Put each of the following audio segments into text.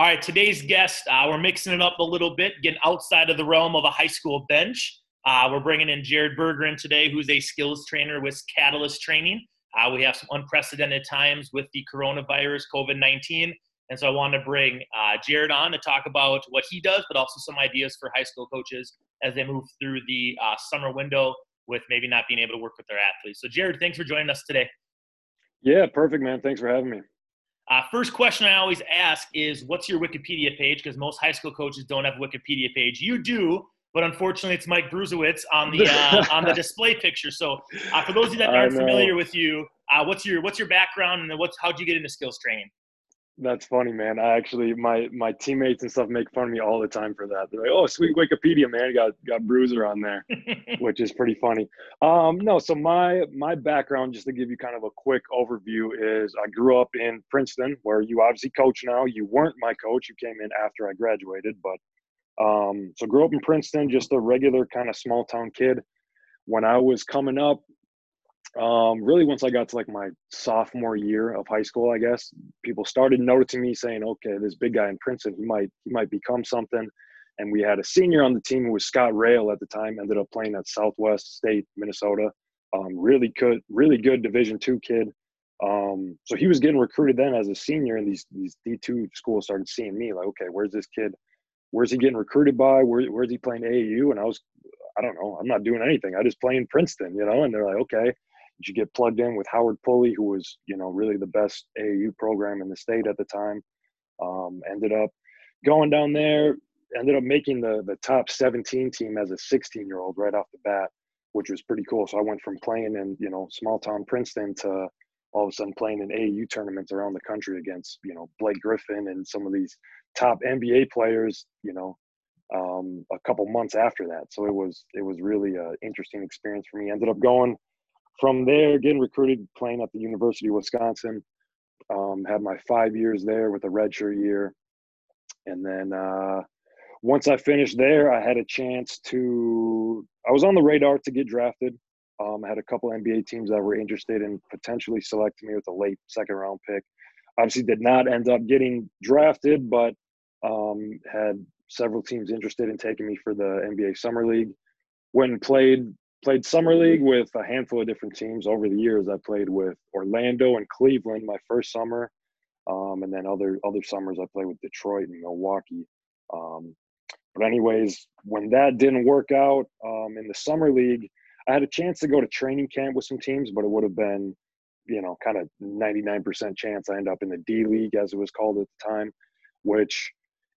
All right, today's guest, uh, we're mixing it up a little bit, getting outside of the realm of a high school bench. Uh, we're bringing in Jared Berggren today, who's a skills trainer with Catalyst Training. Uh, we have some unprecedented times with the coronavirus, COVID 19. And so I want to bring uh, Jared on to talk about what he does, but also some ideas for high school coaches as they move through the uh, summer window with maybe not being able to work with their athletes. So, Jared, thanks for joining us today. Yeah, perfect, man. Thanks for having me. Uh, first question I always ask is, what's your Wikipedia page? Because most high school coaches don't have a Wikipedia page. You do, but unfortunately, it's Mike Bruesewitz on the uh, on the display picture. So, uh, for those of you that aren't familiar with you, uh, what's your what's your background and what's how'd you get into skills training? That's funny, man. I actually my my teammates and stuff make fun of me all the time for that. They're like, "Oh, sweet Wikipedia, man, got got Bruiser on there," which is pretty funny. Um, no, so my my background, just to give you kind of a quick overview, is I grew up in Princeton, where you obviously coach now. You weren't my coach; you came in after I graduated, but um, so grew up in Princeton, just a regular kind of small town kid. When I was coming up, um, really once I got to like my sophomore year of high school, I guess people started noticing me saying, okay, this big guy in Princeton, he might, he might become something. And we had a senior on the team who was Scott Rail at the time, ended up playing at Southwest State, Minnesota. Um, really good, really good Division two kid. Um, so he was getting recruited then as a senior, and these these D two schools started seeing me like, okay, where's this kid? Where's he getting recruited by? Where, where's he playing AAU? And I was, I don't know, I'm not doing anything. I just play in Princeton, you know. And they're like, okay you get plugged in with Howard Pulley, who was, you know, really the best AAU program in the state at the time. Um, ended up going down there, ended up making the the top 17 team as a 16 year old right off the bat, which was pretty cool. So I went from playing in, you know, small town Princeton to all of a sudden playing in AAU tournaments around the country against, you know, Blake Griffin and some of these top NBA players, you know, um, a couple months after that. So it was it was really an interesting experience for me. Ended up going from there, getting recruited, playing at the University of Wisconsin. Um, had my five years there with a redshirt year, and then uh, once I finished there, I had a chance to. I was on the radar to get drafted. Um, I had a couple NBA teams that were interested in potentially selecting me with a late second round pick. Obviously, did not end up getting drafted, but um, had several teams interested in taking me for the NBA Summer League. And played played summer league with a handful of different teams over the years. I played with Orlando and Cleveland my first summer, um, and then other other summers I played with Detroit and Milwaukee. Um, but anyways, when that didn't work out um, in the summer league, I had a chance to go to training camp with some teams, but it would have been, you know, kind of 99% chance I end up in the D League as it was called at the time, which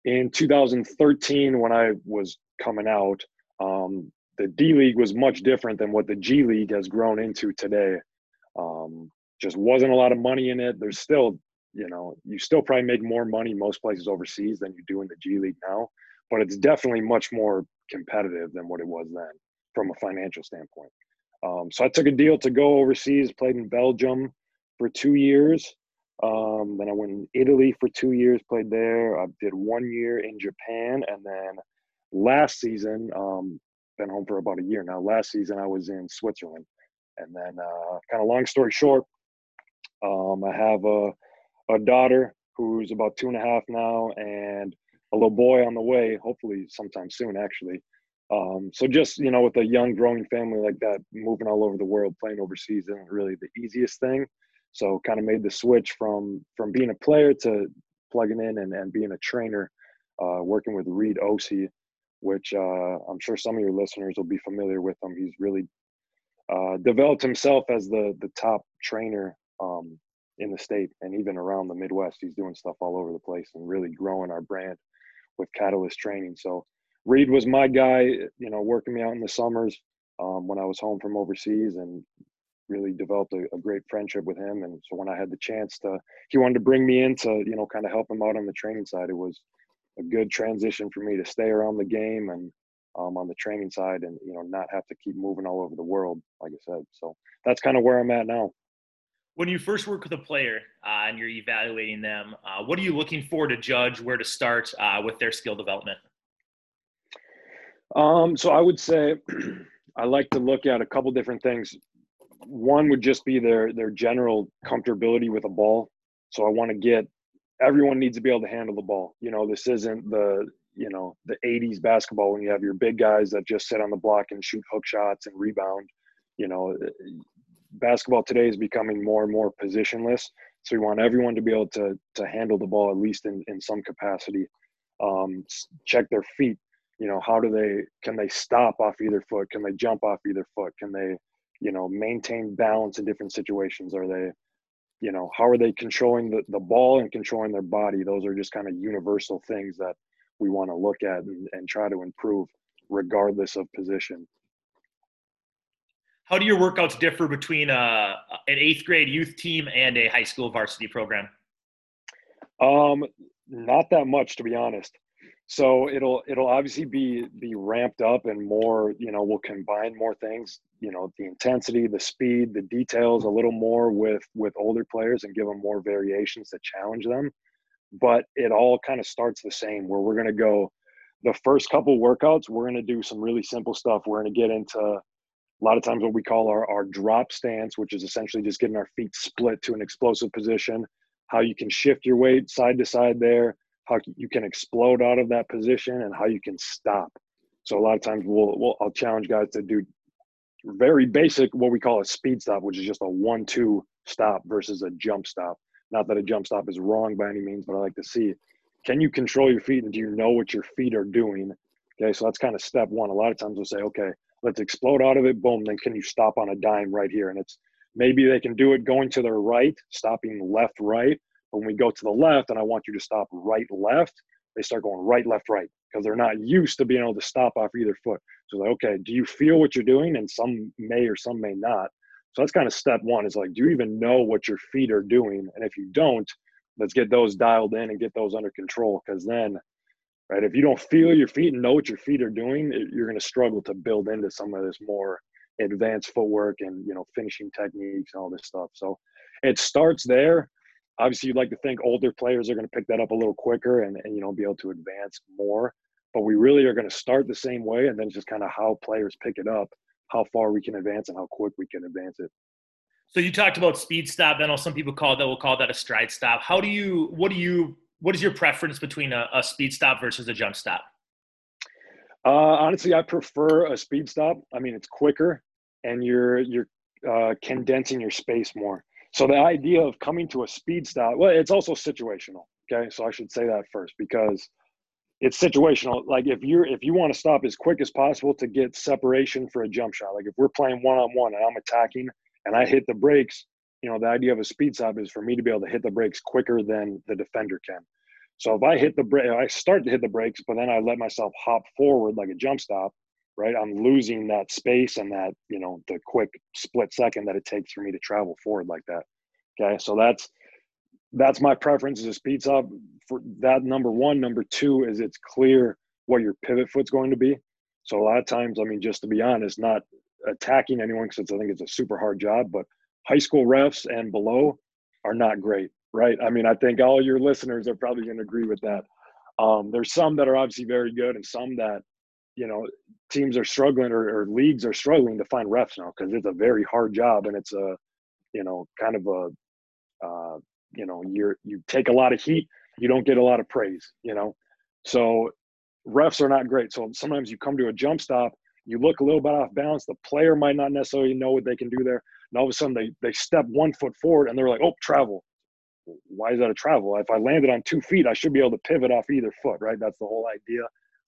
in 2013 when I was coming out, um, the D League was much different than what the G League has grown into today. Um, just wasn't a lot of money in it. There's still, you know, you still probably make more money most places overseas than you do in the G League now, but it's definitely much more competitive than what it was then from a financial standpoint. Um, so I took a deal to go overseas, played in Belgium for two years. Um, then I went in Italy for two years, played there. I did one year in Japan, and then last season, um, been home for about a year now. Last season I was in Switzerland, and then uh, kind of long story short, um, I have a a daughter who's about two and a half now, and a little boy on the way, hopefully sometime soon, actually. Um, so just you know, with a young growing family like that, moving all over the world, playing overseas isn't really the easiest thing. So kind of made the switch from from being a player to plugging in and, and being a trainer, uh, working with Reed Ouse which uh, I'm sure some of your listeners will be familiar with him. He's really uh, developed himself as the the top trainer um, in the state and even around the Midwest. He's doing stuff all over the place and really growing our brand with Catalyst Training. So Reed was my guy, you know, working me out in the summers um, when I was home from overseas and really developed a, a, great friendship with him. And so when I had the chance to, he wanted to bring me in to, you know, kind of help him out on the training side. It was a good transition for me to stay around the game and um, on the training side and you know not have to keep moving all over the world like i said. So that's kind of where i'm at now. When you first work with a player uh, and you're evaluating them uh, what are you looking for to judge where to start uh, with their skill development? Um, so i would say i like to look at a couple different things. One would just be their their general comfortability with a ball. So i want to get everyone needs to be able to handle the ball. You know, this isn't the you know the 80s basketball when you have your big guys that just sit on the block and shoot hook shots and rebound. You know, basketball today is becoming more and more positionless. So we want everyone to be able to to handle the ball at least in in some capacity. Um, check their feet. You know, how do they can they stop off either foot? Can they jump off either foot? Can they, you know, maintain balance in different situations? Are they, you know, how are they controlling the, the ball and controlling their body? Those are just kind of universal things that we want to look at and, and try to improve regardless of position. How do your workouts differ between uh, an eighth grade youth team and a high school varsity program? Um, not that much, to be honest. So it'll it'll obviously be be ramped up and more. You know, we'll combine more things. You know, the intensity, the speed, the details, a little more with with older players and give them more variations to challenge them. But it all kind of starts the same. Where we're going to go, the first couple workouts, we're going to do some really simple stuff. We're going to get into a lot of times what we call our, our drop stance, which is essentially just getting our feet split to an explosive position, how you can shift your weight side to side there, how you can explode out of that position, and how you can stop. So a lot of times we'll, we'll I'll challenge guys to do very basic what we call a speed stop, which is just a one-two stop versus a jump stop. Not that a jump stop is wrong by any means, but I like to see can you control your feet and do you know what your feet are doing? Okay, so that's kind of step one. A lot of times we'll say, okay, let's explode out of it boom then can you stop on a dime right here and it's maybe they can do it going to their right stopping left right but when we go to the left and i want you to stop right left they start going right left right because they're not used to being able to stop off either foot so like okay do you feel what you're doing and some may or some may not so that's kind of step one is like do you even know what your feet are doing and if you don't let's get those dialed in and get those under control because then right? If you don't feel your feet and know what your feet are doing, you're going to struggle to build into some of this more advanced footwork and you know finishing techniques and all this stuff. So it starts there. Obviously, you'd like to think older players are going to pick that up a little quicker and, and you know be able to advance more. But we really are going to start the same way, and then just kind of how players pick it up, how far we can advance, and how quick we can advance it. So you talked about speed stop. I know some people call that will call that a stride stop. How do you? What do you what is your preference between a, a speed stop versus a jump stop? Uh, honestly, I prefer a speed stop. I mean, it's quicker, and you're you're uh, condensing your space more. So the idea of coming to a speed stop, well, it's also situational. Okay, so I should say that first because it's situational. Like if you're if you want to stop as quick as possible to get separation for a jump shot, like if we're playing one on one and I'm attacking and I hit the brakes, you know, the idea of a speed stop is for me to be able to hit the brakes quicker than the defender can. So if I hit the brake, I start to hit the brakes, but then I let myself hop forward like a jump stop, right? I'm losing that space and that, you know, the quick split second that it takes for me to travel forward like that. Okay. So that's, that's my preference as a speed stop for that number one. Number two is it's clear what your pivot foot's going to be. So a lot of times, I mean, just to be honest, not attacking anyone because I think it's a super hard job, but high school refs and below are not great, right? I mean, I think all your listeners are probably going to agree with that. Um, there's some that are obviously very good, and some that you know teams are struggling or, or leagues are struggling to find refs now because it's a very hard job and it's a you know kind of a uh, you know you're you take a lot of heat, you don't get a lot of praise, you know. So refs are not great. So sometimes you come to a jump stop, you look a little bit off balance. The player might not necessarily know what they can do there and all of a sudden they they step one foot forward and they're like, oh, travel. Why is that a travel? If I landed on two feet, I should be able to pivot off either foot, right? That's the whole idea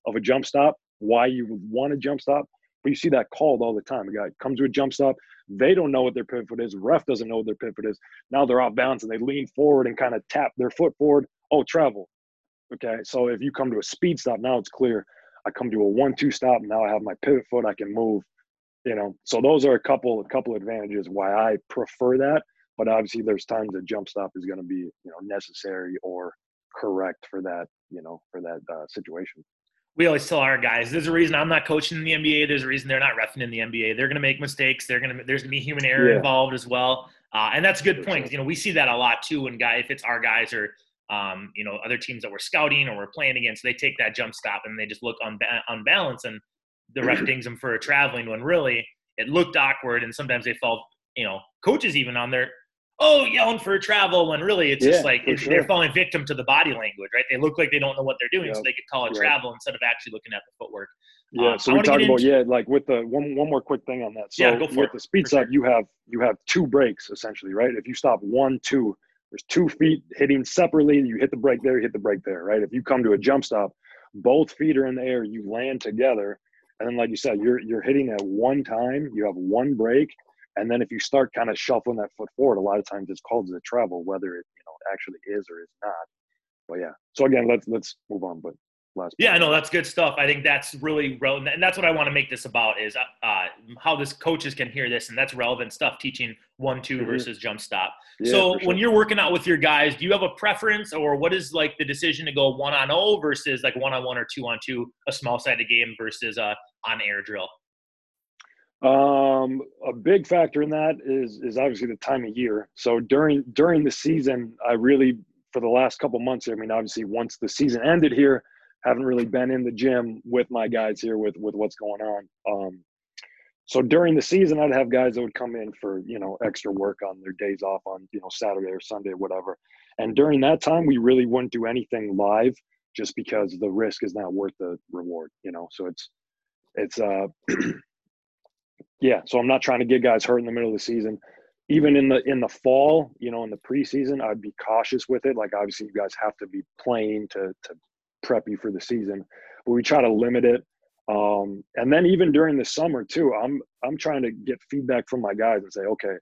of a jump stop. Why you want a jump stop, but you see that called all the time. A guy comes to a jump stop, they don't know what their pivot foot is. Ref doesn't know what their pivot foot is. Now they're off balance and they lean forward and kind of tap their foot forward. Oh, travel. Okay, so if you come to a speed stop, now it's clear. I come to a one-two stop. Now I have my pivot foot. I can move you know so those are a couple a couple advantages why i prefer that but obviously there's times that jump stop is going to be you know necessary or correct for that you know for that uh, situation we always tell our guys there's a reason i'm not coaching in the nba there's a reason they're not refing in the nba they're going to make mistakes. They're going to there's going to be human error yeah. involved as well. Uh, and that's a good point Cause, you know we see that a lot too when guy if it's our guys or um, you know other teams that we're scouting or we're playing against they take that jump stop and they just look unba- unbalanced and the ref dings them for a traveling when really it looked awkward and sometimes they felt you know coaches even on their oh, yelling for travel when really it's Yeah, just like it's, sure. they're falling victim to the body language, right? They look like they don't know what they're doing, so they could call it travel instead of actually looking at the footwork. Yeah, Um, so we talked about into- yeah, like with the one one more quick thing on that. So Yeah, go for with it, the speed stop, you have you have two brakes essentially, right? If you stop one, two, there's two feet hitting separately. You hit the brake there, you hit the brake there, right? If you come to a jump stop, both feet are in the air, you land together, and then like you said, you're you're hitting at one time. You have one brake, and then if you start kind of shuffling that foot forward, a lot of times it's called a travel, whether it you know actually is or is not. But yeah, so again, let's let's move on. But last Yeah, point. no, that's good stuff. I think that's really relevant, and that's what I want to make this about is uh, how this coaches can hear this, and that's relevant stuff. Teaching one, 2 Mhm. versus jump stop. Yeah, so sure. when you're working out with your guys, do you have a preference, or what is like the decision to go one on zero versus like one on one or two on two, a small sided game versus a on air drill? Um, a big factor in that is is obviously the time of year. So during during the season, I really for the last couple months. I mean, obviously once the season ended here, haven't really been in the gym with my guys here with with what's going on. Um, so during the season, I'd have guys that would come in for you know extra work on their days off on you know Saturday or Sunday, or whatever. And during that time, we really wouldn't do anything live, just because the risk is not worth the reward. You know, so it's it's uh yeah so i'm not trying to get guys hurt in the middle of the season. Even in the in the fall you know in the preseason i'd be cautious with it. Like obviously you guys have to be playing to to prep you for the season but we try to limit it. Um and then even during the summer too i'm i'm trying to get feedback from my guys and say okay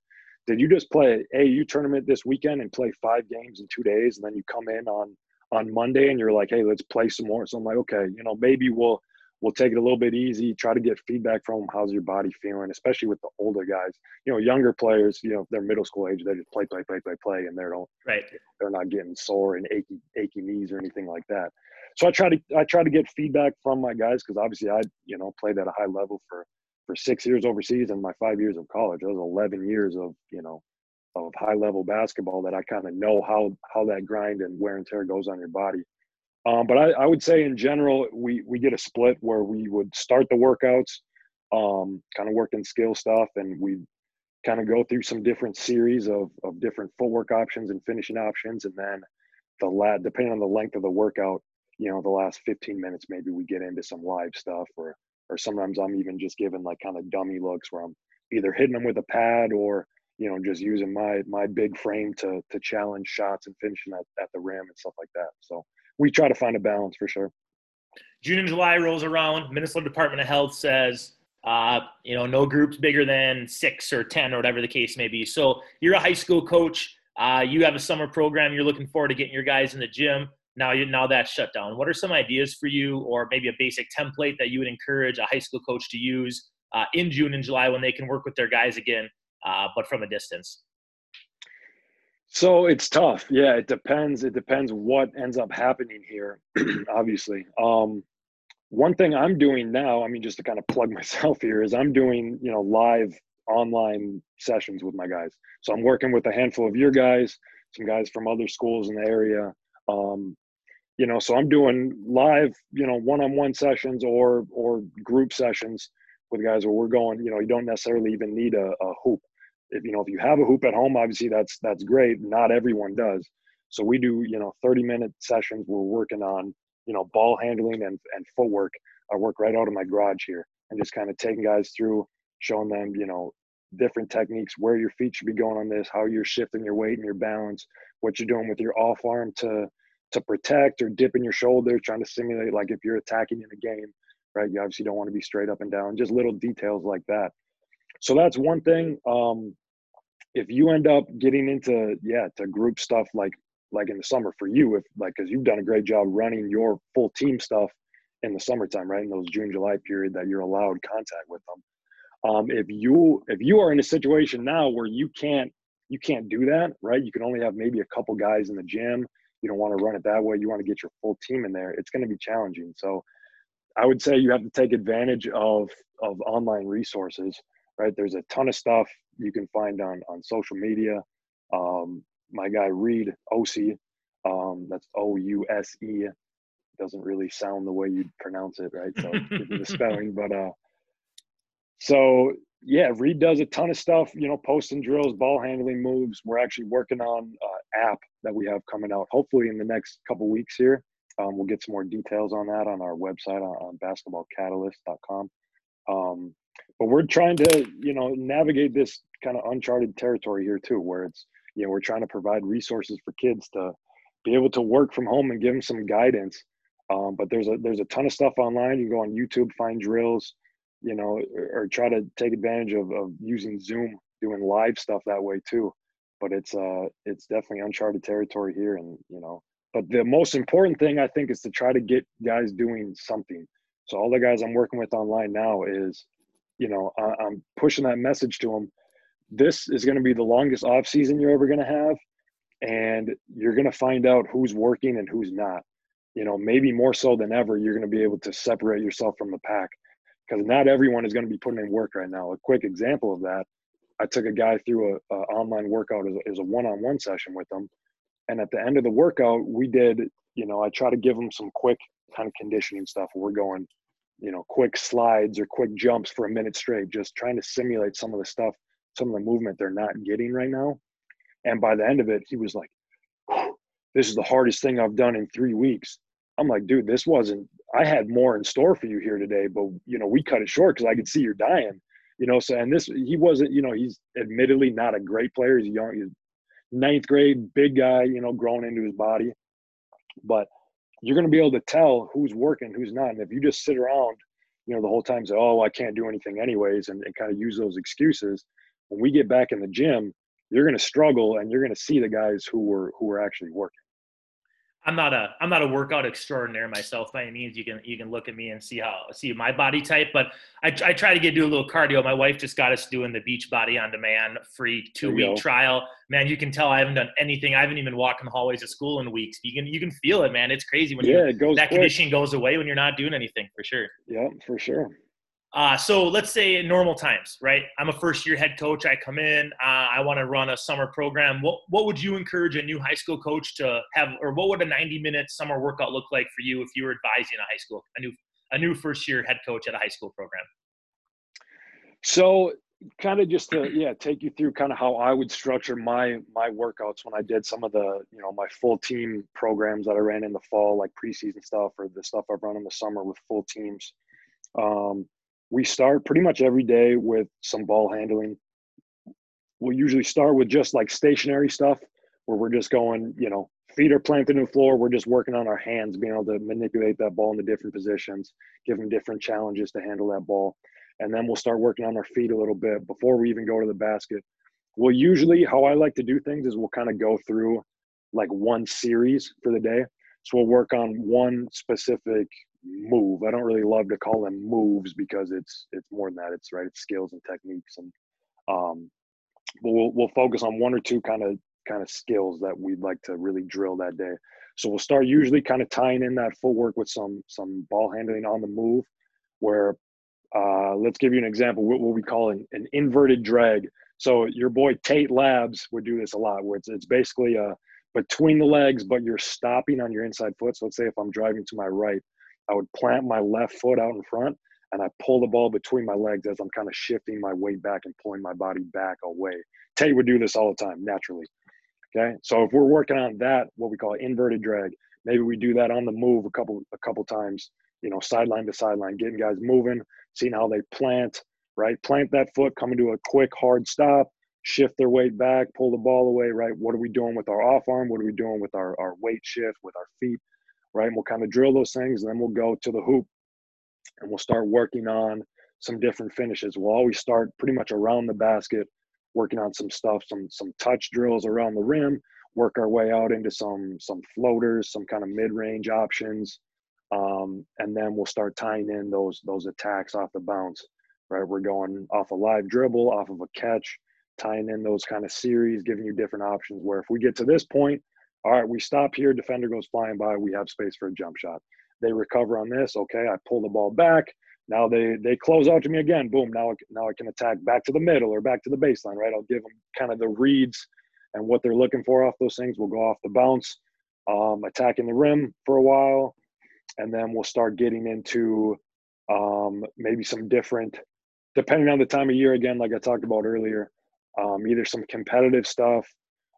did you just play AAU tournament this weekend and play five games in two days and then you come in on on monday and you're like hey let's play some more so i'm like okay you know maybe we'll we'll take it a little bit easy, try to get feedback from them. How's your body feeling? Especially with the older guys. You know, younger players, you know, they're middle school age, they just play, play, play, play, play, and they don't Right. they're not getting sore and achy achy knees or anything like that. So I try to I try to get feedback from my guys because obviously I, you know, played at a high level for for six years overseas and my five years of college. That was eleven years of, you know, of high level basketball that I kind of know how how that grind and wear and tear goes on your body. Um, but I, I would say in general, we we get a split where we would start the workouts, um, kind of working skill stuff, and we kind of go through some different series of of different footwork options and finishing options, and then the lat depending on the length of the workout, you know, the last 15 minutes maybe we get into some live stuff, or or sometimes I'm even just giving like kind of dummy looks where I'm either hitting them with a pad or you know just using my my big frame to to challenge shots and finishing at, at the rim and stuff like that. So we try to find a balance for sure. June and July rolls around. Minnesota Department of Health says, uh, you know, no groups bigger than six or 10 or whatever the case may be. So you're a high school coach. Uh, you have a summer program. You're looking forward to getting your guys in the gym. Now you now that's shut down. What are some ideas for you, or maybe a basic template that you would encourage a high school coach to use uh, in June and July when they can work with their guys again, uh, but from a distance? So it's tough. Yeah, it depends. It depends what ends up happening here, obviously. Um, one thing I'm doing now, I mean, just to kind of plug myself here, is I'm doing, you know, live online sessions with my guys. So I'm working with a handful of your guys, some guys from other schools in the area. Um, you know, so I'm doing live, you know, one-on-one sessions or or group sessions with guys where we're going, you know, you don't necessarily even need a, a hoop if you know if you have a hoop at home obviously that's that's great. Not everyone does. So we do you know 30 minute sessions. We're working on you know ball handling and, and footwork. I work right out of my garage here and just kind of taking guys through showing them you know different techniques where your feet should be going on this how you're shifting your weight and your balance what you're doing with your off arm to to protect or dipping your shoulder trying to simulate like if you're attacking in a game right? You obviously don't want to be straight up and down just little details like that. So that's one thing. Um if you end up getting into yeah to group stuff like like in the summer for you if like because you've done a great job running your full team stuff in the summertime right in those june july period that you're allowed contact with them. Um, if you if you are in a situation now where you can't you can't do that right you can only have maybe a couple guys in the gym you don't want to run it that way you want to get your full team in there it's going to be challenging. So i would say you have to take advantage of of online resources right there's a ton of stuff you can find on on social media. Um, my guy Reed Ouse, um, that's O U S E. Doesn't really sound the way you'd pronounce it, right? So the spelling, but uh, so yeah, Reed does a ton of stuff, you know, posting drills, ball handling moves. We're actually working on uh, app that we have coming out, hopefully in the next couple weeks here. Um, we'll get some more details on that on our website on, on basketballcatalyst.com. Um, but we're trying to, you know, navigate this kind of uncharted territory here too, where it's, you know, we're trying to provide resources for kids to be able to work from home and give them some guidance. Um, but there's a there's a ton of stuff online. You can go on YouTube, find drills, you know, or, or try to take advantage of, of using Zoom, doing live stuff that way too. But it's uh it's definitely uncharted territory here, and you know. But the most important thing I think is to try to get guys doing something. So all the guys I'm working with online now is, you know, I, I'm pushing that message to them. This is going to be the longest off season you're ever going to have, and you're going to find out who's working and who's not. You know, maybe more so than ever, you're going to be able to separate yourself from the pack because not everyone is going to be putting in work right now. A quick example of that, I took a guy through a, a online workout as a, as a one-on-one session with him, and at the end of the workout, we did, you know, I try to give him some quick kind of conditioning stuff. We're going, you know, quick slides or quick jumps for a minute straight, just trying to simulate some of the stuff, some of the movement they're not getting right now. And by the end of it, he was like, "This is the hardest thing I've done in three weeks." I'm like, dude, this wasn't. I had more in store for you here today, but you know, we cut it short because I could see you're dying. You know, so and this he wasn't. You know, he's admittedly not a great player. He's young. He's ninth grade, big guy. You know, growing into his body, but you're going to be able to tell who's working, who's not. And if you just sit around, you know, the whole time say, "Oh, I can't do anything anyways," and, and kind of use those excuses, when we get back in the gym, you're going to struggle, and you're going to see the guys who were who were actually working. I'm not a I'm not a workout extraordinaire myself by any means. You can you can look at me and see how see my body type, but I, I try to get do a little cardio. My wife just got us doing the beach body on demand free two week go. trial. Man, you can tell I haven't done anything. I haven't even walked in the hallways of school in weeks. You can you can feel it, man. It's crazy when yeah, it goes that quick. conditioning goes away when you're not doing anything for sure. Yeah, for sure. Uh, so let's say in normal times, right? I'm a first year head coach. I come in, uh, I want to run a summer program. What, what would you encourage a new high school coach to have, or what would a 90 minute summer workout look like for you if you were advising a high school, a new, a new first year head coach at a high school program? So kind of just to, yeah, take you through kind of how I would structure my, my workouts when I did some of the, you know, my full team programs that I ran in the fall, like preseason stuff or the stuff I've run in the summer with full teams. Um, we start pretty much every day with some ball handling. We'll usually start with just like stationary stuff where we're just going, you know, feet are planted in the floor. We're just working on our hands, being able to manipulate that ball in the different positions, give them different challenges to handle that ball. And then we'll start working on our feet a little bit before we even go to the basket. Well, usually how I like to do things is we'll kind of go through like one series for the day. So we'll work on one specific move. I don't really love to call them moves because it's it's more than that. It's right. It's skills and techniques, and um, we'll we'll focus on one or two kind of kind of skills that we'd like to really drill that day. So we'll start usually kind of tying in that footwork with some some ball handling on the move, where uh, let's give you an example. What, what we call an, an inverted drag. So your boy Tate Labs would do this a lot, where it's it's basically a uh, between the legs, but you're stopping on your inside foot. So let's say if I'm driving to my right, I would plant my left foot out in front and I pull the ball between my legs as I'm kind of shifting my weight back and pulling my body back away. Tate would do this all the time naturally. Okay. So if we're working on that, what we call inverted drag, maybe we do that on the move a couple a couple times, you know, sideline to sideline, getting guys moving, seeing how they plant, right? Plant that foot, come into a quick hard stop, shift their weight back, pull the ball away, right? What are we doing with our off arm? What are we doing with our, our weight shift, with our feet? Right? And we'll kind of drill those things, and then we'll go to the hoop, and we'll start working on some different finishes. We'll always start pretty much around the basket, working on some stuff, some some touch drills around the rim, work our way out into some some floaters, some kind of mid-range options, um, and then we'll start tying in those those attacks off the bounce. Right, we're going off a live dribble, off of a catch, tying in those kind of series, giving you different options. Where if we get to this point, all right, we stop here. Defender goes flying by. We have space for a jump shot. They recover on this. Okay, I pull the ball back. Now they they close out to me again. Boom. Now now I can attack back to the middle or back to the baseline. Right. I'll give them kind of the reads and what they're looking for off those things. We'll go off the bounce, um, attacking the rim for a while, and then we'll start getting into um, maybe some different depending on the time of year, again, like I talked about earlier, um, either some competitive stuff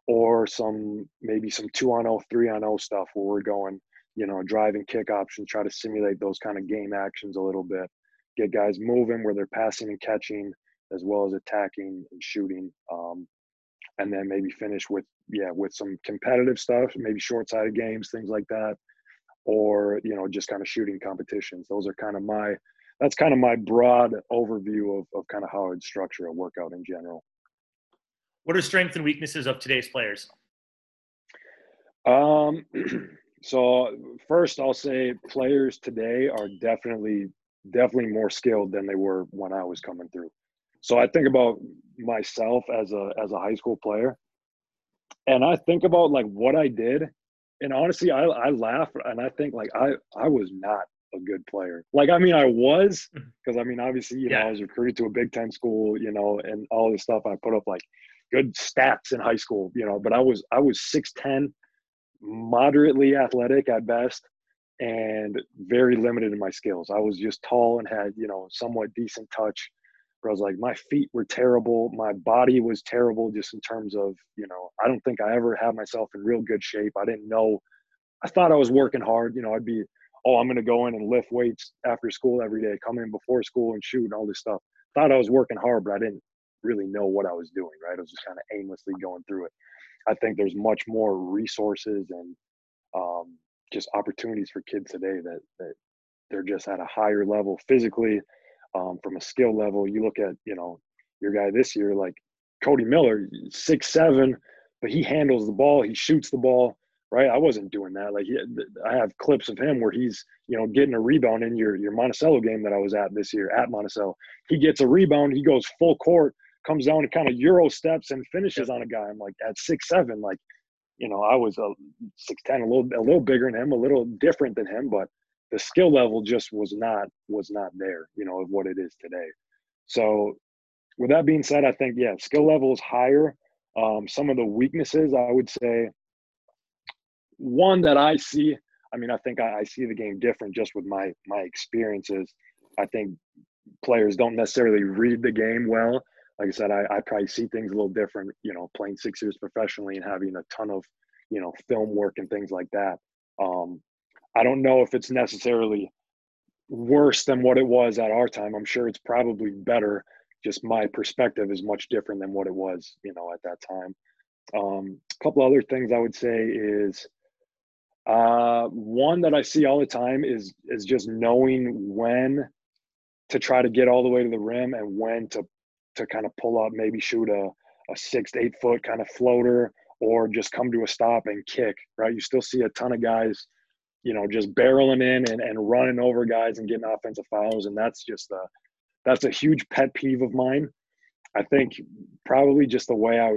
or some maybe some two on 0, three on 0 stuff where we're going, you know, driving kick options, try to simulate those kind of game actions a little bit, get guys moving where they're passing and catching as well as attacking and shooting. Um, and then maybe finish with yeah with some competitive stuff, maybe short sided games, things like that, or you know just kind of shooting competitions. Those are kind of my that's kind of my broad overview of, of kind of how I'd structure a workout in general. What are strengths and weaknesses of today's players? Um, so first, I'll say players today are definitely definitely more skilled than they were when I was coming through. So I think about myself as a as a high school player, and I think about like what I did, and honestly, I I laugh and I think like I I was not a good player. Like I mean, I was because mm-hmm. I mean, obviously, you yeah. know, I was recruited to a Big Ten school, you know, and all this stuff. I put up like good stats in high school, you know, but I was I was six ten, moderately athletic at best, and very limited in my skills. I was just tall and had you know somewhat decent touch But I was like, my feet were terrible. My body was terrible just in terms of, you know, I don't think I ever had myself in real good shape. I didn't know. I thought I was working hard. You know, I'd be, oh, I'm to go in and lift weights after school every day, come in before school and shoot and all this stuff. Thought I was working hard, but I didn't really know what I was doing, right? I was just kind of aimlessly going through it. I think there's much more resources and um, just opportunities for kids today that, that they're just at a higher level physically, um, from a skill level. You look at, you know, your guy this year, like Cody Miller, six seven, but he handles the ball, he shoots the ball. Right, I wasn't doing that. Like, he, I have clips of him where he's, you know, getting a rebound in your your Monticello game that I was at this year at Monticello. He gets a rebound, he goes full court, comes down and kind of euro steps and finishes on a guy. I'm like at six seven, like, you know, I was a six ten, a little a little bigger than him, a little different than him, but the skill level just was not was not there, you know, of what it is today. So with that being said, I think yeah, skill level is higher. Um, some of the weaknesses I would say one that I see, I mean, I think I, I see the game different just with my my experiences. I think players don't necessarily read the game well. Like I said, I, I probably see things a little different, you know, playing six years professionally and having a ton of, you know, film work and things like that. Um, I don't know if it's necessarily worse than what it was at our time. I'm sure it's probably better. Just my perspective is much different than what it was, you know, at that time. Um, a couple other things I would say is uh, one that I see all the time is is just knowing when to try to get all the way to the rim and when to to kind of pull up, maybe shoot a a six to eight foot kind of floater or just come to a stop and kick. Right, you still see a ton of guys you know, just barreling in and, and running over guys and getting offensive fouls. And that's just a, that's a huge pet peeve of mine. I think probably just the way I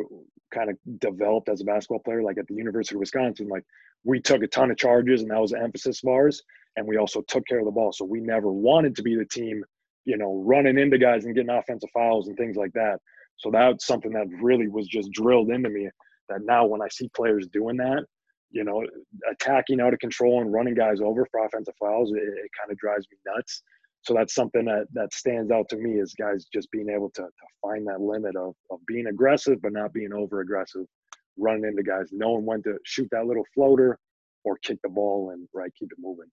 kind of developed as a basketball player, like at the University of Wisconsin, like we took a ton of charges and that was the emphasis of ours. And we also took care of the ball. So we never wanted to be the team, you know, running into guys and getting offensive fouls and things like that. So that's something that really was just drilled into me that now when I see players doing that, you know, attacking out of control and running guys over for offensive fouls, it, it kind of drives me nuts. So that's something that that stands out to me is guys just being able to, to find that limit of, of being aggressive but not being over aggressive, running into guys, knowing when to shoot that little floater or kick the ball and right keep it moving.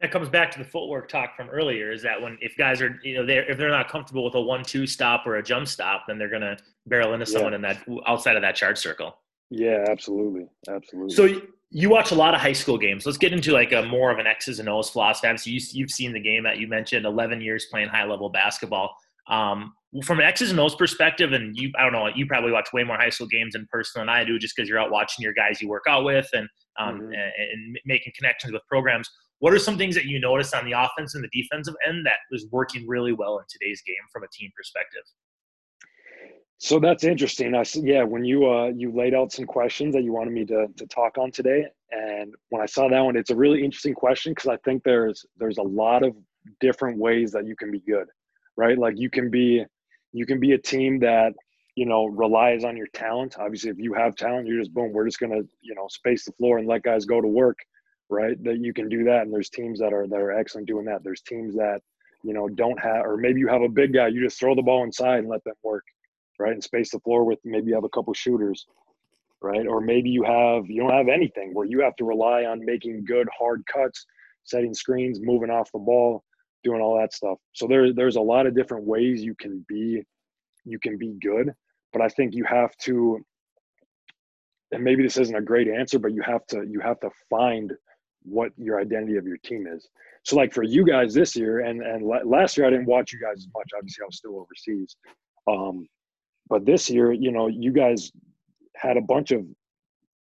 That comes back to the footwork talk from earlier. Is that when if guys are you know they're if they're not comfortable with a one-two stop or a jump stop, then they're gonna barrel into someone yeah. in that outside of that charge circle. Yeah, absolutely, absolutely. So you watch a lot of high school games. Let's get into like a more of an X's and O's philosophy. So you, you've seen the game that you mentioned, 11 years playing high level basketball. Um, from an X's and O's perspective, and you, I don't know, you probably watch way more high school games in person than I do, just because you're out watching your guys you work out with and, um, mm-hmm. and, and making connections with programs. What are some things that you noticed on the offense and the defensive end that was working really well in today's game from a team perspective? So that's interesting. I yeah, when you uh you laid out some questions that you wanted me to to talk on today, and when I saw that one, it's a really interesting question because I think there's there's a lot of different ways that you can be good, right? Like you can be you can be a team that you know relies on your talent. Obviously, if you have talent, you're just boom, we're just gonna you know space the floor and let guys go to work, right? That you can do that, and there's teams that are that are excellent doing that. There's teams that you know, don't have, or maybe you have a big guy, you just throw the ball inside and let them work, right? And space the floor with maybe you have a couple shooters, right? Or maybe you have, you don't have anything where you have to rely on making good hard cuts, setting screens, moving off the ball, doing all that stuff. So there, there's a lot of different ways you can be, you can be good, but I think you have to, and maybe this isn't a great answer, but you have to, you have to find what your identity of your team is. So like for you guys this year and and last year I didn't watch you guys as much. Obviously I was still overseas. Um, but this year, you know, you guys had a bunch of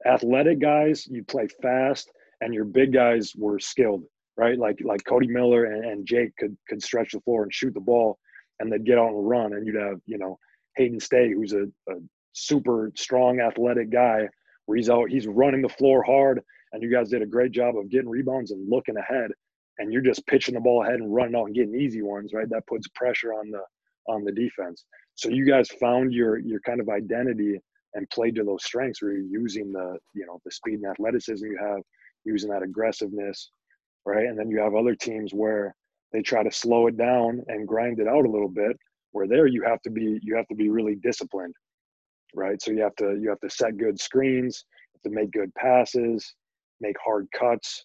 athletic guys. You play fast, and your big guys were skilled, right? Like like Cody Miller and, and Jake could could stretch the floor and shoot the ball, and they'd get on a run. And you'd have you know Hayden Stay, who's a, a super strong athletic guy, where he's out, he's running the floor hard, and you guys did a great job of getting rebounds and looking ahead and you're just pitching the ball ahead and running out and getting easy ones, right? That puts pressure on the on the defense. So you guys found your your kind of identity and played to those strengths where you're using the you know the speed and athleticism you have, using that aggressiveness, right? And then you have other teams where they try to slow it down and grind it out a little bit. Where there you have to be you have to be really disciplined, right? So you have to you have to set good screens, to make good passes, make hard cuts,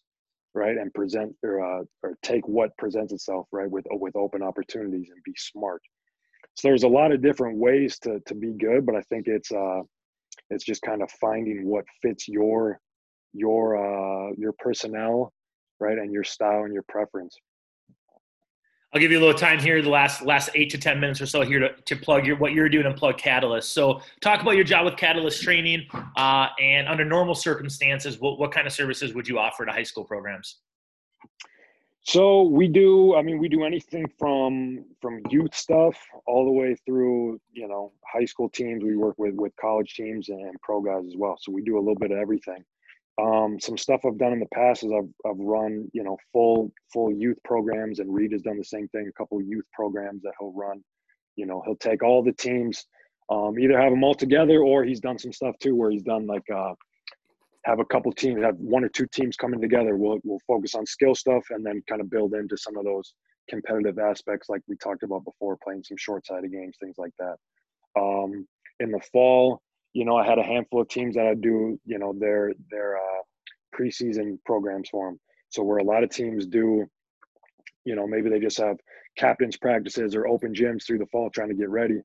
right and present or uh, or take what presents itself right with with open opportunities and be smart. So there's a lot of different ways to to be good but i think it's uh it's just kind of finding what fits your your uh your personnel right and your style and your preference I'll give you a little time here, the last last eight to ten minutes or so here to, to plug your what you're doing and plug Catalyst. So talk about your job with Catalyst Training, uh, and under normal circumstances, what what kind of services would you offer to high school programs? So we do. I mean, we do anything from from youth stuff all the way through you know high school teams. We work with with college teams and pro guys as well. So we do a little bit of everything. Um, some stuff I've done in the past is I've, I've run, you know, full full youth programs, and Reed has done the same thing. A couple youth programs that he'll run. You know, he'll take all the teams, um, either have them all together, or he's done some stuff too where he's done like uh, have a couple teams, have one or two teams coming together. We'll we'll focus on skill stuff and then kind of build into some of those competitive aspects, like we talked about before, playing some short sided games, things like that. Um, in the fall, you know, I had a handful of teams that I do, you know, their their uh, preseason programs for them. So where a lot of teams do, you know, maybe they just have captains practices or open gyms through the fall trying to get ready.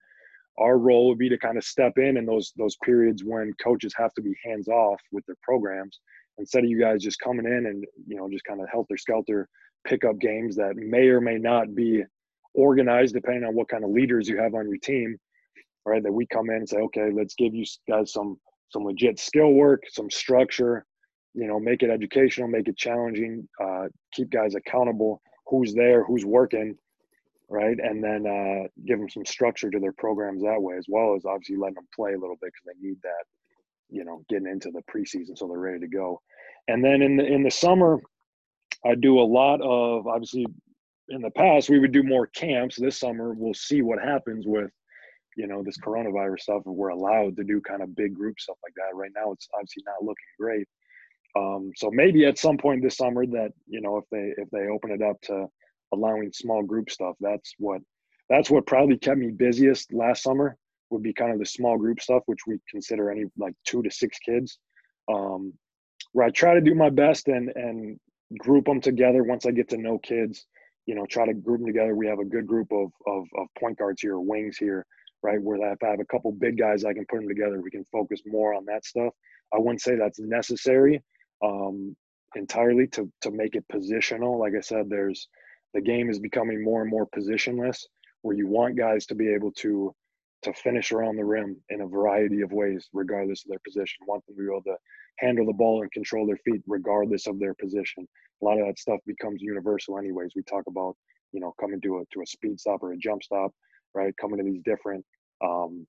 Our role would be to kind of step in in those those periods when coaches have to be hands off with their programs instead of you guys just coming in and you know just kind of helter skelter pick up games that may or may not be organized depending on what kind of leaders you have on your team right? That we come in and say, okay, let's give you guys some some legit skill work, some structure, you know, make it educational, make it challenging, uh, keep guys accountable, who's there, who's working, right? And then uh, give them some structure to their programs that way, as well as obviously letting them play a little bit because they need that, you know, getting into the preseason so they're ready to go. And then in the in the summer, I do a lot of obviously in the past we would do more camps. This summer we'll see what happens with you know this coronavirus stuff we're allowed to do kind of big group stuff like that right now it's obviously not looking great. Um, so maybe at some point this summer that you know if they if they open it up to allowing small group stuff that's what that's what probably kept me busiest last summer would be kind of the small group stuff which we consider any like two to six kids. Um, where i try to do my best and and group them together once i get to know kids you know try to group them together. We have a good group of of, of point guards here wings here right? Where if I have a couple big guys, I can put them together. We can focus more on that stuff. I wouldn't say that's necessary um, entirely to to make it positional. Like I said, there's the game is becoming more and more positionless, where you want guys to be able to to finish around the rim in a variety of ways, regardless of their position. Want them to be able to handle the ball and control their feet, regardless of their position. A lot of that stuff becomes universal, anyways. We talk about you know coming to a to a speed stop or a jump stop right? Coming to these different, um,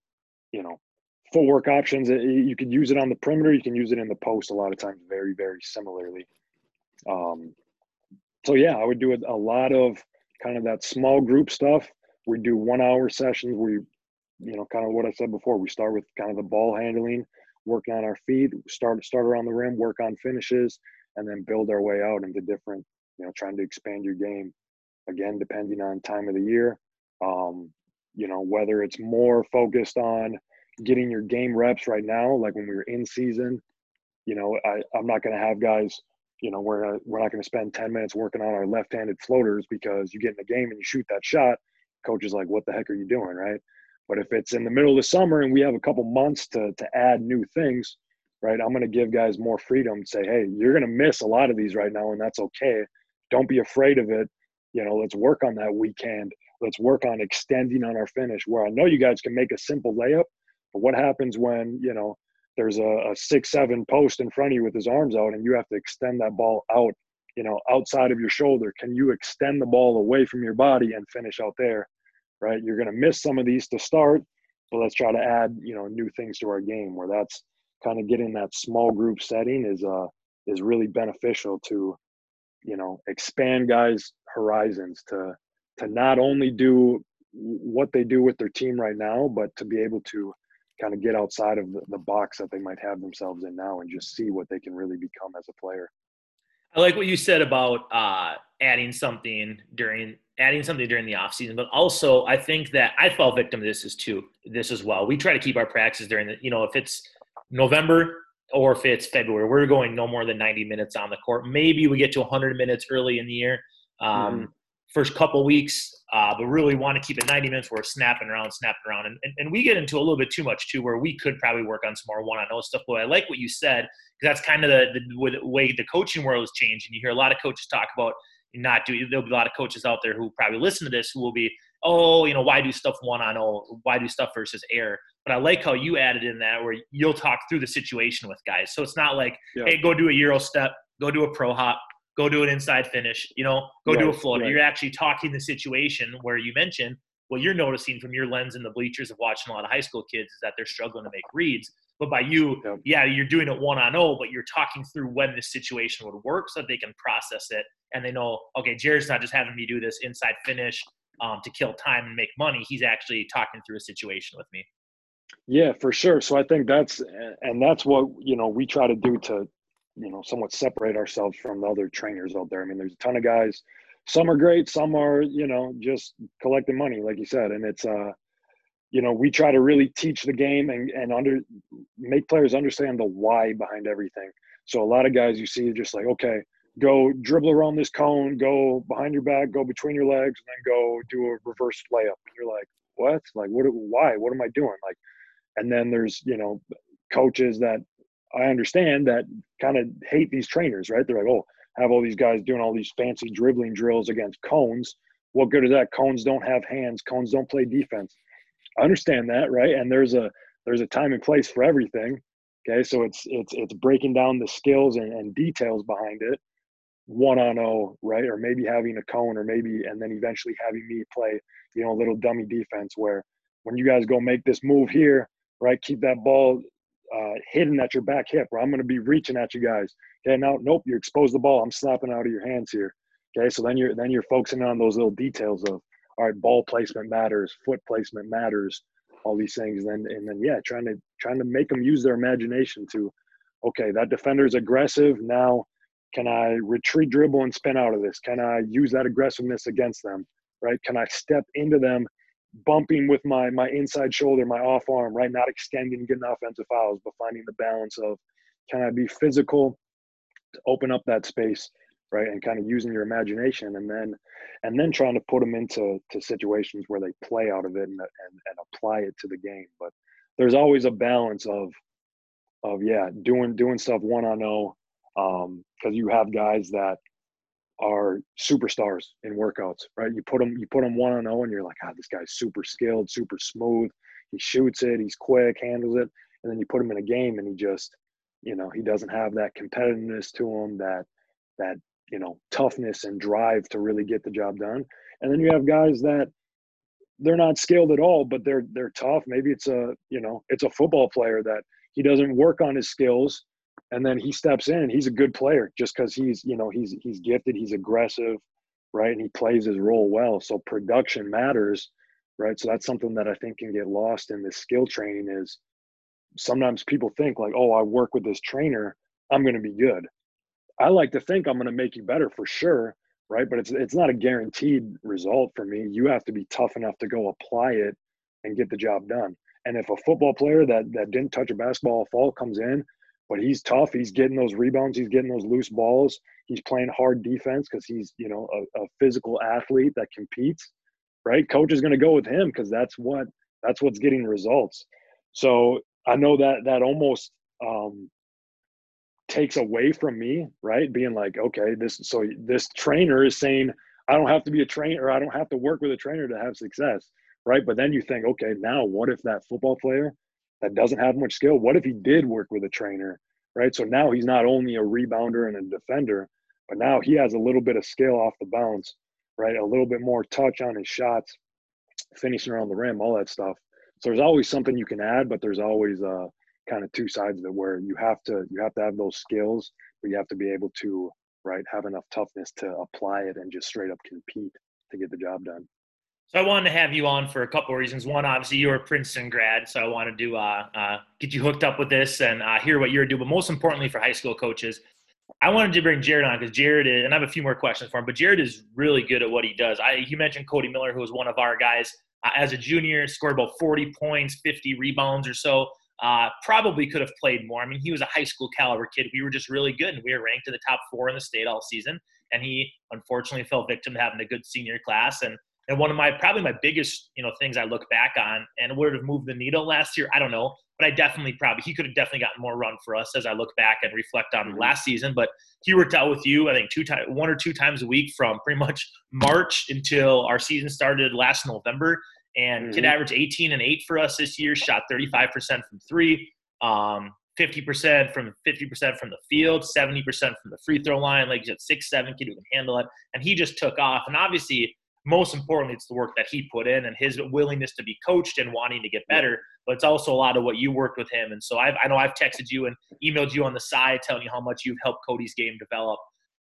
you know, footwork options. You can use it on the perimeter. You can use it in the post a lot of times, very, very similarly. Um, so yeah, I would do a lot of kind of that small group stuff. We do one hour sessions We, you, you know, kind of what I said before. We start with kind of the ball handling, working on our feet, start start around the rim, work on finishes, and then build our way out into different, you know, trying to expand your game again, depending on time of the year. Um, you know, whether it's more focused on getting your game reps right now, like when we were in season, you know, I, I'm not going to have guys, you know, we're, we're not going to spend 10 minutes working on our left handed floaters because you get in the game and you shoot that shot. Coach is like, what the heck are you doing? Right. But if it's in the middle of the summer and we have a couple months to, to add new things, right, I'm going to give guys more freedom to say, hey, you're going to miss a lot of these right now, and that's okay. Don't be afraid of it. You know, let's work on that weekend. Let's work on extending on our finish where I know you guys can make a simple layup, but what happens when, you know, there's a, a six, seven post in front of you with his arms out and you have to extend that ball out, you know, outside of your shoulder? Can you extend the ball away from your body and finish out there? Right? You're going to miss some of these to start, but let's try to add, you know, new things to our game where that's kind of getting that small group setting is uh is really beneficial to you know expand guys horizons to to not only do what they do with their team right now but to be able to kind of get outside of the, the box that they might have themselves in now and just see what they can really become as a player i like what you said about uh adding something during adding something during the off season but also i think that i fall victim to this as too this as well we try to keep our practices during the you know if it's November or if it's February, we're going no more than 90 minutes on the court. Maybe we get to 100 minutes early in the year, um, mm-hmm. First couple weeks, uh, but really want to keep it 90 minutes where we're snapping around, snapping around. And, and, and, we get into a little bit too much too, where we could probably work on some more one on one stuff. But I like what you said, because that's kind of the, the, way the coaching world has changed. And you hear a lot of coaches talk about not doing, there'll be a lot of coaches out there who probably listen to this who will be, oh, you know, why do stuff one on one? why do stuff versus air? But I like how you added in that where you'll talk through the situation with guys. So it's not like, yeah. hey, go do a Euro step, go do a pro hop, go do an inside finish, you know, go right, do a floater. Right. You're actually talking the situation where you mentioned what you're noticing from your lens in the bleachers of watching a lot of high school kids is that they're struggling to make reads. But by you, yeah, yeah you're doing it one on oh, but you're talking through when this situation would work so that they can process it and they know, okay, Jared's not just having me do this inside finish um, to kill time and make money. He's actually talking through a situation with me. Yeah, for sure. So I think that's and that's what you know we try to do to you know somewhat separate ourselves from the other trainers out there. I mean, there's a ton of guys. Some are great, some are you know just collecting money, like you said, and it's uh you know we try to really teach the game and and under make players understand the why behind everything. So a lot of guys you see just like okay, go dribble around this cone, go behind your back, go between your legs, and then go do a reverse layup. And you're like, what? Like what? Why? What am I doing? Like and then there's you know coaches that I understand that kind of hate these trainers, right? They're like, oh, have all these guys doing all these fancy dribbling drills against cones. What good is that? Cones don't have hands. Cones don't play defense. I understand that, right? And there's a there's a time and place for everything. Okay, so it's it's it's breaking down the skills and, and details behind it, one on oh, right? Or maybe having a cone, or maybe and then eventually having me play, you know, a little dummy defense where when you guys go make this move here, right? Keep that ball uh, hidden at your back hip, or I'm going to be reaching at you guys. Okay, now nope, you expose the ball. I'm slapping out of your hands here. Okay, so then you're then you're focusing on those little details of all right, ball placement matters, foot placement matters, all these things. And then and then yeah, trying to trying to make them use their imagination to, okay, that defender's aggressive. Now, can I retreat, dribble, and spin out of this? Can I use that aggressiveness against them? Right? Can I step into them bumping with my my inside shoulder, my off arm, right? Not extending, getting offensive fouls, but finding the balance of can I be physical to open up that space, right? And kind of using your imagination and then and then trying to put them into to situations where they play out of it and and, and apply it to the game. But there's always a balance of of yeah, doing doing stuff one on no, um, because you have guys that are superstars in workouts, right? You put them, you put them one on zero, and you're like, ah, this guy's super skilled, super smooth. He shoots it, he's quick, handles it, and then you put him in a game, and he just, you know, he doesn't have that competitiveness to him, that that you know toughness and drive to really get the job done. And then you have guys that they're not skilled at all, but they're they're tough. Maybe it's a you know it's a football player that he doesn't work on his skills and then he steps in he's a good player just because he's you know he's he's gifted he's aggressive right and he plays his role well so production matters right so that's something that i think can get lost in this skill training is sometimes people think like oh i work with this trainer i'm going to be good i like to think i'm going to make you better for sure right? But it's it's not a guaranteed result for me. You have to be tough enough to go apply it and get the job done. And if a football player that that didn't touch a basketball all fall comes in, but he's tough, he's getting those rebounds, he's getting those loose balls, he's playing hard defense because he's you know a, a physical athlete that competes, right? Coach is going to go with him because that's what that's what's getting results. So I know that that almost um, takes away from me, right? Being like, okay, this so this trainer is saying I don't have to be a trainer, I don't have to work with a trainer to have success, right? But then you think, okay, now what if that football player that doesn't have much skill, what if he did work with a trainer, right? So now he's not only a rebounder and a defender, but now he has a little bit of skill off the bounce, right? A little bit more touch on his shots, finishing around the rim, all that stuff. So there's always something you can add, but there's always uh, kind of two sides of it where you have to you have to have those skills, but you have to be able to right have enough toughness to apply it and just straight up compete to get the job done. So I wanted to have you on for a couple of reasons. One, obviously, you're a Princeton grad, so I wanted to uh, uh, get you hooked up with this and uh, hear what you're doing. But most importantly, for high school coaches, I wanted to bring Jared on because Jared is, and I have a few more questions for him. But Jared is really good at what he does. I, you mentioned Cody Miller, who was one of our guys uh, as a junior, scored about 40 points, 50 rebounds or so. Uh, probably could have played more. I mean, he was a high school caliber kid. We were just really good, and we were ranked in the top four in the state all season. And he unfortunately fell victim to having a good senior class. And and one of my probably my biggest you know things I look back on, and would have moved the needle last year. I don't know, but I definitely probably he could have definitely gotten more run for us as I look back and reflect on mm-hmm. last season. But he worked out with you, I think two times, one or two times a week from pretty much March until our season started last November. And mm-hmm. kid averaged 18 and 8 for us this year, shot 35% from three, um, 50% from 50% from the field, 70% from the free throw line. Like he's at six seven kid who can handle it, and he just took off. And obviously, most importantly, it's the work that he put in and his willingness to be coached and wanting to get better. But it's also a lot of what you worked with him. And so I've, i know I've texted you and emailed you on the side telling you how much you've helped Cody's game develop.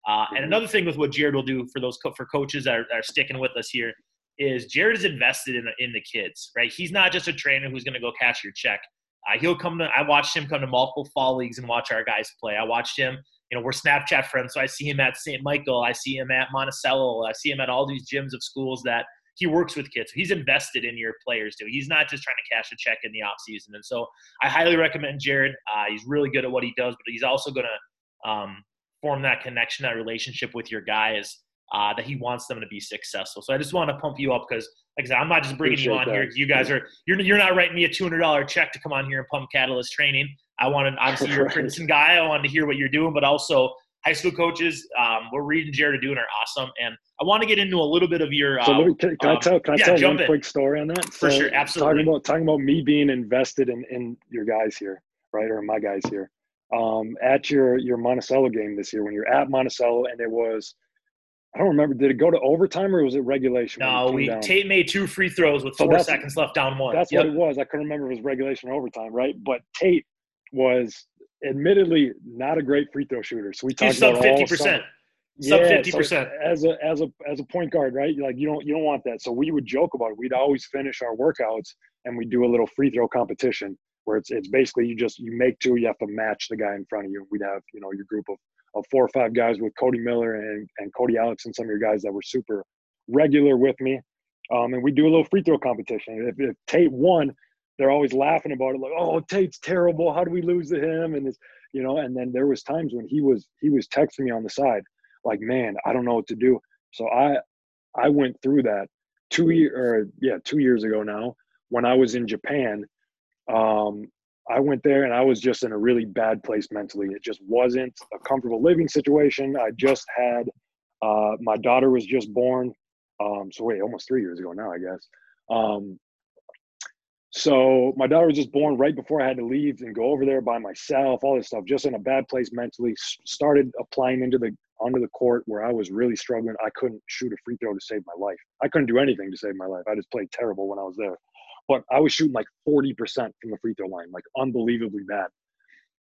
Uh, and mm-hmm. another thing with what Jared will do for those for coaches that are, that are sticking with us here is Jared is invested in the, in the kids, right? He's not just a trainer who's going to go cash your check. Uh, he'll come to. I watched him come to multiple fall leagues and watch our guys play. I watched him. You know, we're Snapchat friends, so I see him at St. Michael. I see him at Monticello. I see him at all these gyms of schools that he works with kids. So he's invested in your players too. He's not just trying to cash a check in the off season. And so I highly recommend Jared. Uh, he's really good at what he does, but he's also going to um, form that connection, that relationship with your guys uh, that he wants them to be successful. So I just want to pump you up because, like I said, I'm not just bringing Appreciate you on that. here. You guys are you're you're not writing me a two hundred dollar check to come on here and pump Catalyst training. I wanted obviously you're a Princeton guy. I wanted to hear what you're doing, but also high school coaches. Um, what Reed and Jared are doing are awesome, and I want to get into a little bit of your. Uh, so me, can, can um, I tell? Can I yeah, tell one in. quick story on that? For so sure, absolutely. Talking about talking about me being invested in in your guys here, right, or my guys here. Um, at your your Monticello game this year, when you're at Monticello, and it was I don't remember. Did it go to overtime or was it regulation? No, we down? Tate made two free throws with four so seconds left down one. That's yep. what it was. I couldn't remember if it was regulation or overtime, right? But Tate was admittedly not a great free throw shooter. So we talked He's about fifty percent. Sub fifty percent as a as a as a point guard, right? Like you don't you don't want that. So we would joke about it. We'd always finish our workouts and we'd do a little free throw competition where it's it's basically you just you make two, you have to match the guy in front of you. We'd have you know your group of of four or five guys with Cody Miller and, and Cody Alex and some of your guys that were super regular with me. Um, and we do a little free throw competition. If, if Tate won, they're always laughing about it, like, "Oh, Tate's terrible. How do we lose to him?" And this, you know. And then there was times when he was he was texting me on the side, like, "Man, I don't know what to do." So I I went through that two year or yeah two years ago now when I was in Japan. Um, I went there and I was just in a really bad place mentally. It just wasn't a comfortable living situation. I just had uh, my daughter was just born. Um, so wait, almost three years ago now, I guess. Um, so my daughter was just born right before I had to leave and go over there by myself. All this stuff, just in a bad place mentally. Started applying into the onto the court where I was really struggling. I couldn't shoot a free throw to save my life. I couldn't do anything to save my life. I just played terrible when I was there but I was shooting like 40% from the free throw line, like unbelievably bad.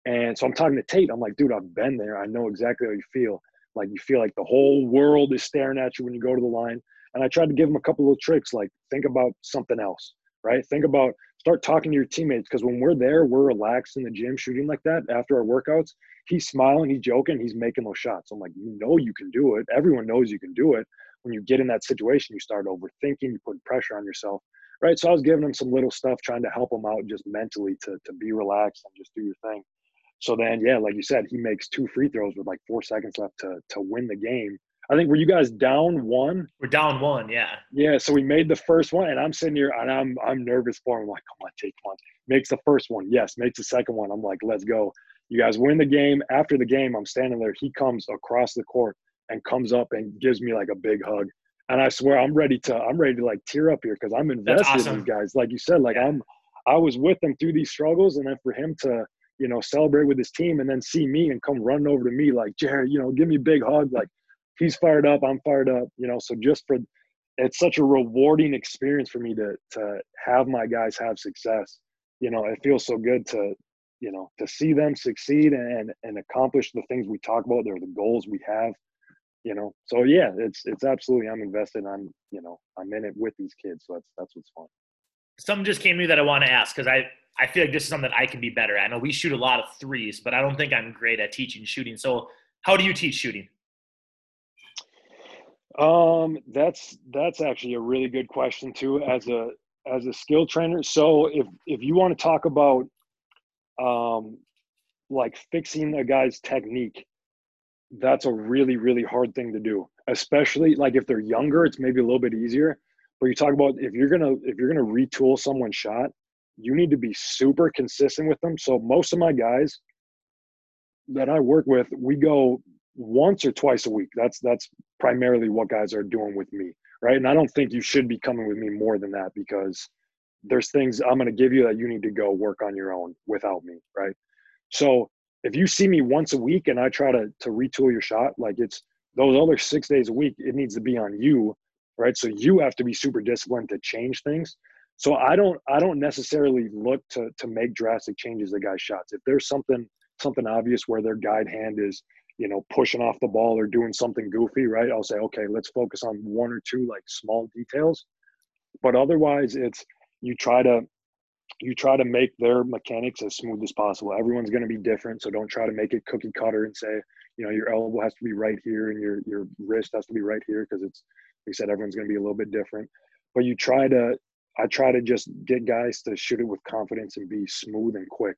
And so I'm talking to Tate. I'm like, dude, I've been there. I know exactly how you feel. Like you feel like the whole world is staring at you when you go to the line. And I tried to give him a couple of tricks, like think about something else, right? Think about start talking to your teammates because when we're there, we're relaxed in the gym shooting like that after our workouts. he's smiling, he's joking, he's making those shots. I'm like, you know, you can do it. Everyone knows you can do it. When you get in that situation, you start overthinking, you put pressure on yourself, right? So I was giving him some little stuff, trying to help him out just mentally to to be relaxed and just do your thing. So then, yeah, like you said, he makes two free throws with like four seconds left to to win the game. I think were you guys down one? We're down one, yeah. Yeah, so we made the first one, and I'm sitting here and I'm I'm nervous for him. I'm like, come on, take one. Makes the first one, yes. Makes the second one. I'm like, let's go. You guys win the game. After the game, I'm standing there. He comes across the court and comes up and gives me like a big hug. And I swear, I'm ready to I'm ready to like tear up here because I'm invested awesome. in these guys. Like you said, like I'm I was with them through these struggles, and then for him to you know celebrate with his team and then see me and come running over to me like Jared, you know, give me a big hug, like he's fired up, I'm fired up, you know. So just for it's such a rewarding experience for me to to have my guys have success. You know, it feels so good to you know to see them succeed and and accomplish the things we talk about. They're the goals we have. You know, so yeah, it's it's absolutely I'm invested. I'm you know I'm in it with these kids, so that's that's what's fun. Something just came to me that I want to ask because I I feel like this is something I can be better at. I know we shoot a lot of threes, but I don't think I'm great at teaching shooting. So, how do you teach shooting? Um, that's that's actually a really good question too. As a as a skill trainer, so if if you want to talk about um, like fixing a guy's technique, that's a really really hard thing to do. Especially like if they're younger, it's maybe a little bit easier. But you talk about if you're gonna if you're gonna retool someone's shot, you need to be super consistent with them. So most of my guys that I work with, we go once or twice a week. That's that's primarily what guys are doing with me, right? And I don't think you should be coming with me more than that because there's things I'm going to give you that you need to go work on your own without me, right? So if you see me once a week and I try to to retool your shot, like it's those other six days a week, it needs to be on you, right? So you have to be super disciplined to change things. So I don't I don't necessarily look to to make drastic changes to guys' shots. If there's something something obvious where their guide hand is you know, pushing off the ball or doing something goofy, right? I'll say, okay, let's focus on one or two like small details. But otherwise, it's you try to you try to make their mechanics as smooth as possible. Everyone's going to be different, so don't try to make it cookie cutter and say, you know, your elbow has to be right here and your your wrist has to be right here because it's like I said, everyone's going to be a little bit different. But you try to I try to just get guys to shoot it with confidence and be smooth and quick.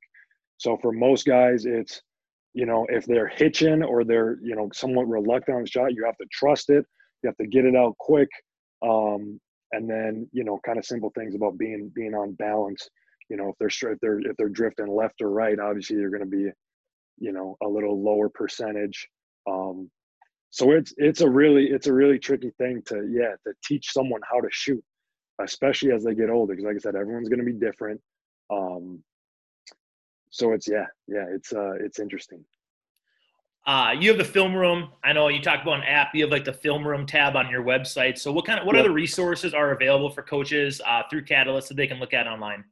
So for most guys, it's you know, if they're hitching or they're, you know, somewhat reluctant on the shot, you have to trust it. You have to get it out quick. Um, and then, you know, kind of simple things about being being on balance. You know, if they're if they're if they're drifting left or right, obviously you're going to be, you know, a little lower percentage. Um, so it's it's a really it's a really tricky thing to yeah to teach someone how to shoot, especially as they get older. Because like I said, everyone's going to be different. Um, so it's yeah yeah it's uh it's interesting uh, you have the film room. I know you talk about an app. You have like the film room tab on your website. So what kind of what yep. other resources are available for coaches uh, through Catalyst that they can look at online?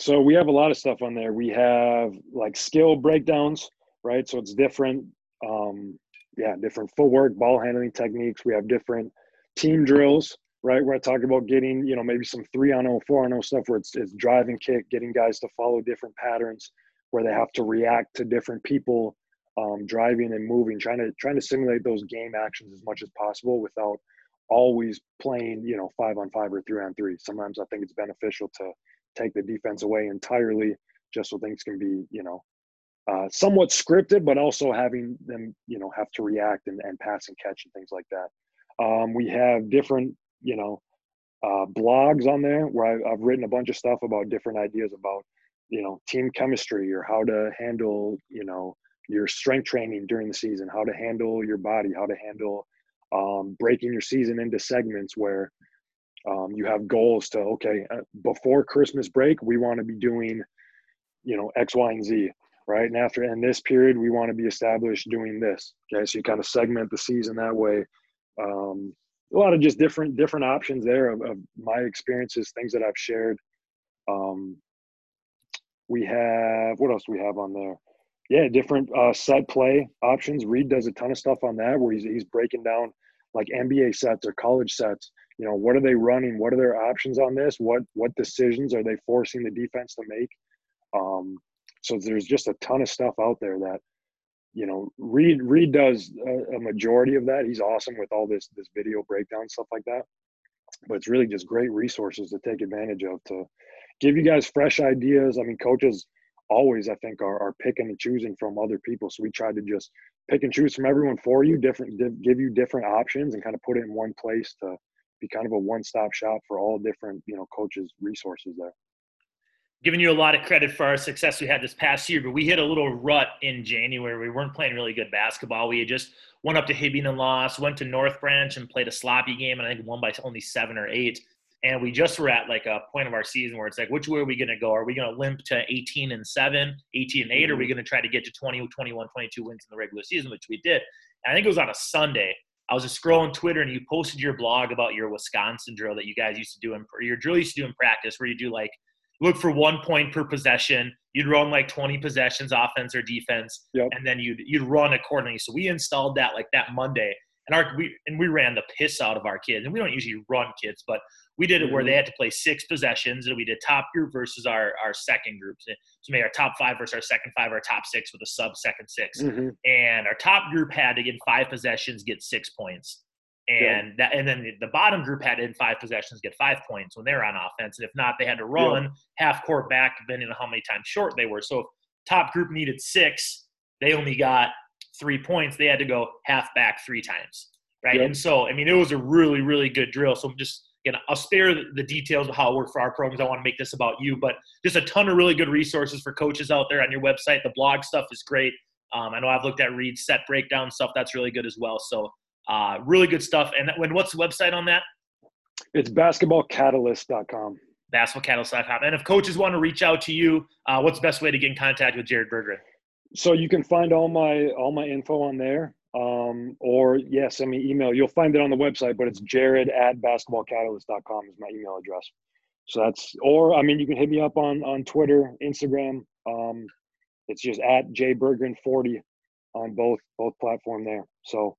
So we have a lot of stuff on there. We have like skill breakdowns, right? So it's different, um, yeah, different footwork, ball handling techniques. We have different team drills right? Where I talk about getting, you know, maybe some three on 0, four on 0 stuff where it's, it's drive and kick, getting guys to follow different patterns where they have to react to different people um, driving and moving, trying to trying to simulate those game actions as much as possible without always playing, you know, five on five or three on three. Sometimes I think it's beneficial to take the defense away entirely just so things can be, you know, uh, somewhat scripted, but also having them, you know, have to react and, and pass and catch and things like that. Um, we have different you know uh, blogs on there where I, I've written a bunch of stuff about different ideas about you know team chemistry or how to handle you know your strength training during the season, how to handle your body, how to handle um, breaking your season into segments where um, you have goals to okay uh, before Christmas break we want to be doing you know X, Y, and Z, right? And after in this period we want to be established doing this. Okay, so you kind of segment the season that way. Um, a lot of just different different options there of, of my experiences, things that I've shared. Um, we have what else do we have on there? Yeah, different uh, set play options. Reed does a ton of stuff on that where he's he's breaking down like NBA sets or college sets. You know, what are they running? What are their options on this? What what decisions are they forcing the defense to make? Um, so there's just a ton of stuff out there that you know, Reed Reed does a, a, majority of that. He's awesome with all this this video breakdown stuff like that. But it's really just great resources to take advantage of to give you guys fresh ideas. I mean, coaches always, I think, are, are picking and choosing from other people. So we try to just pick and choose from everyone for you, different, give you different options, and kind of put it in one place to be kind of a one-stop shop for all different, you know, coaches' resources there giving you a lot of credit for our success we had this past year, but we hit a little rut in January. We weren't playing really good basketball. We had just went up to Hibbing and lost, went to North Branch and played a sloppy game, and I think won by only seven or eight. And we just were at like a point of our season where it's like, which way are we going to go? Are we going to limp to 18 and 7, 18 and 8? Or are we going to try to get to 20, 21, 22 wins in the regular season, which we did? And I think it was on a Sunday. I was just scrolling Twitter and you posted your blog about your Wisconsin drill that you guys used to do in your drill used to do in practice where you do like look for one point per possession. You'd run like 20 possessions, offense or defense, yep. and then you'd you'd run accordingly. So we installed that like that Monday, and our we and we ran the piss out of our kids. And we don't usually run kids, but we did it mm-hmm. where they had to play six possessions, and we did top group versus our our second group. So maybe our top five versus our second five, our top six with a sub second 6 mm-hmm. And our top group had to get five possessions, get six points and yeah. that and then the bottom group had in five possessions get five points when they're on offense. And if not they had to run yeah. half court back depending on how many times short they were. So if top group needed six they only got three points. They had to go half back three times right? Yeah. and so i mean it was a really really good drill. So i'm just know i'll spare the details of how it worked for our programs. I want to make this about you but just a ton of really good resources for coaches out there on your website. The blog stuff is great. Um, i know i've looked at Reed set breakdown stuff. That's really good as well. So uh, really good stuff. And when what's the website on that? It's basketballcatalyst.com. Basketballcatalyst.com. And if coaches want to reach out to you, uh, what's the best way to get in contact with Jared Berggren? So you can find all my all my info on there. Um, or yeah, send me email. You'll find it on the website, but it's jared at basketballcatalyst.com is my email address. So that's or I mean you can hit me up on on Twitter, Instagram. Um, it's just at jberggren40 on both both platform there. So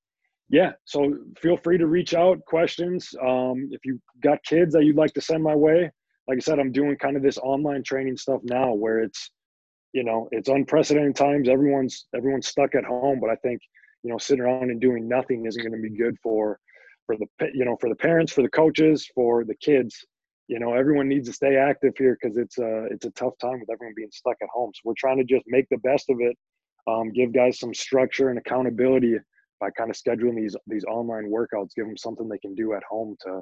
yeah so feel free to reach out questions. Um, if you got kids that you'd like to send my way like i said i'm doing kind of this online training stuff now where it's you know it's unprecedented times. Everyone's everyone's stuck at home but i think you know sitting around and doing nothing isn't going to be good for for the you know for the parents for the coaches for the kids. You know everyone needs to stay active here because it's a it's a tough time with everyone being stuck at home. So we're trying to just make the best of it um, give guys some structure and accountability by kind of scheduling these these online workouts, give them something they can do at home to,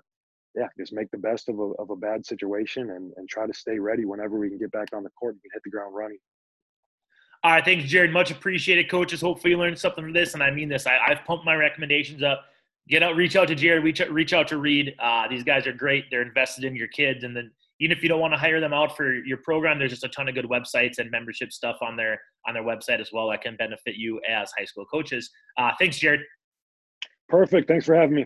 yeah, just make the best of a of a bad situation and and try to stay ready whenever we can get back on the court and hit the ground running. All right, thanks, Jared. Much appreciated, coaches. Hopefully, you learned something from this, and I mean this. I, have pumped my recommendations up. Get out, reach out to Jared, reach out, reach out to Reed. Uh, these guys are great. They're invested in your kids, and then even if you don't want to hire them out for your program, there's just a ton of good websites and membership stuff on their on their website as well that can benefit you as high school coaches. Uh, thanks, Jared. Perfect. Thanks for having me.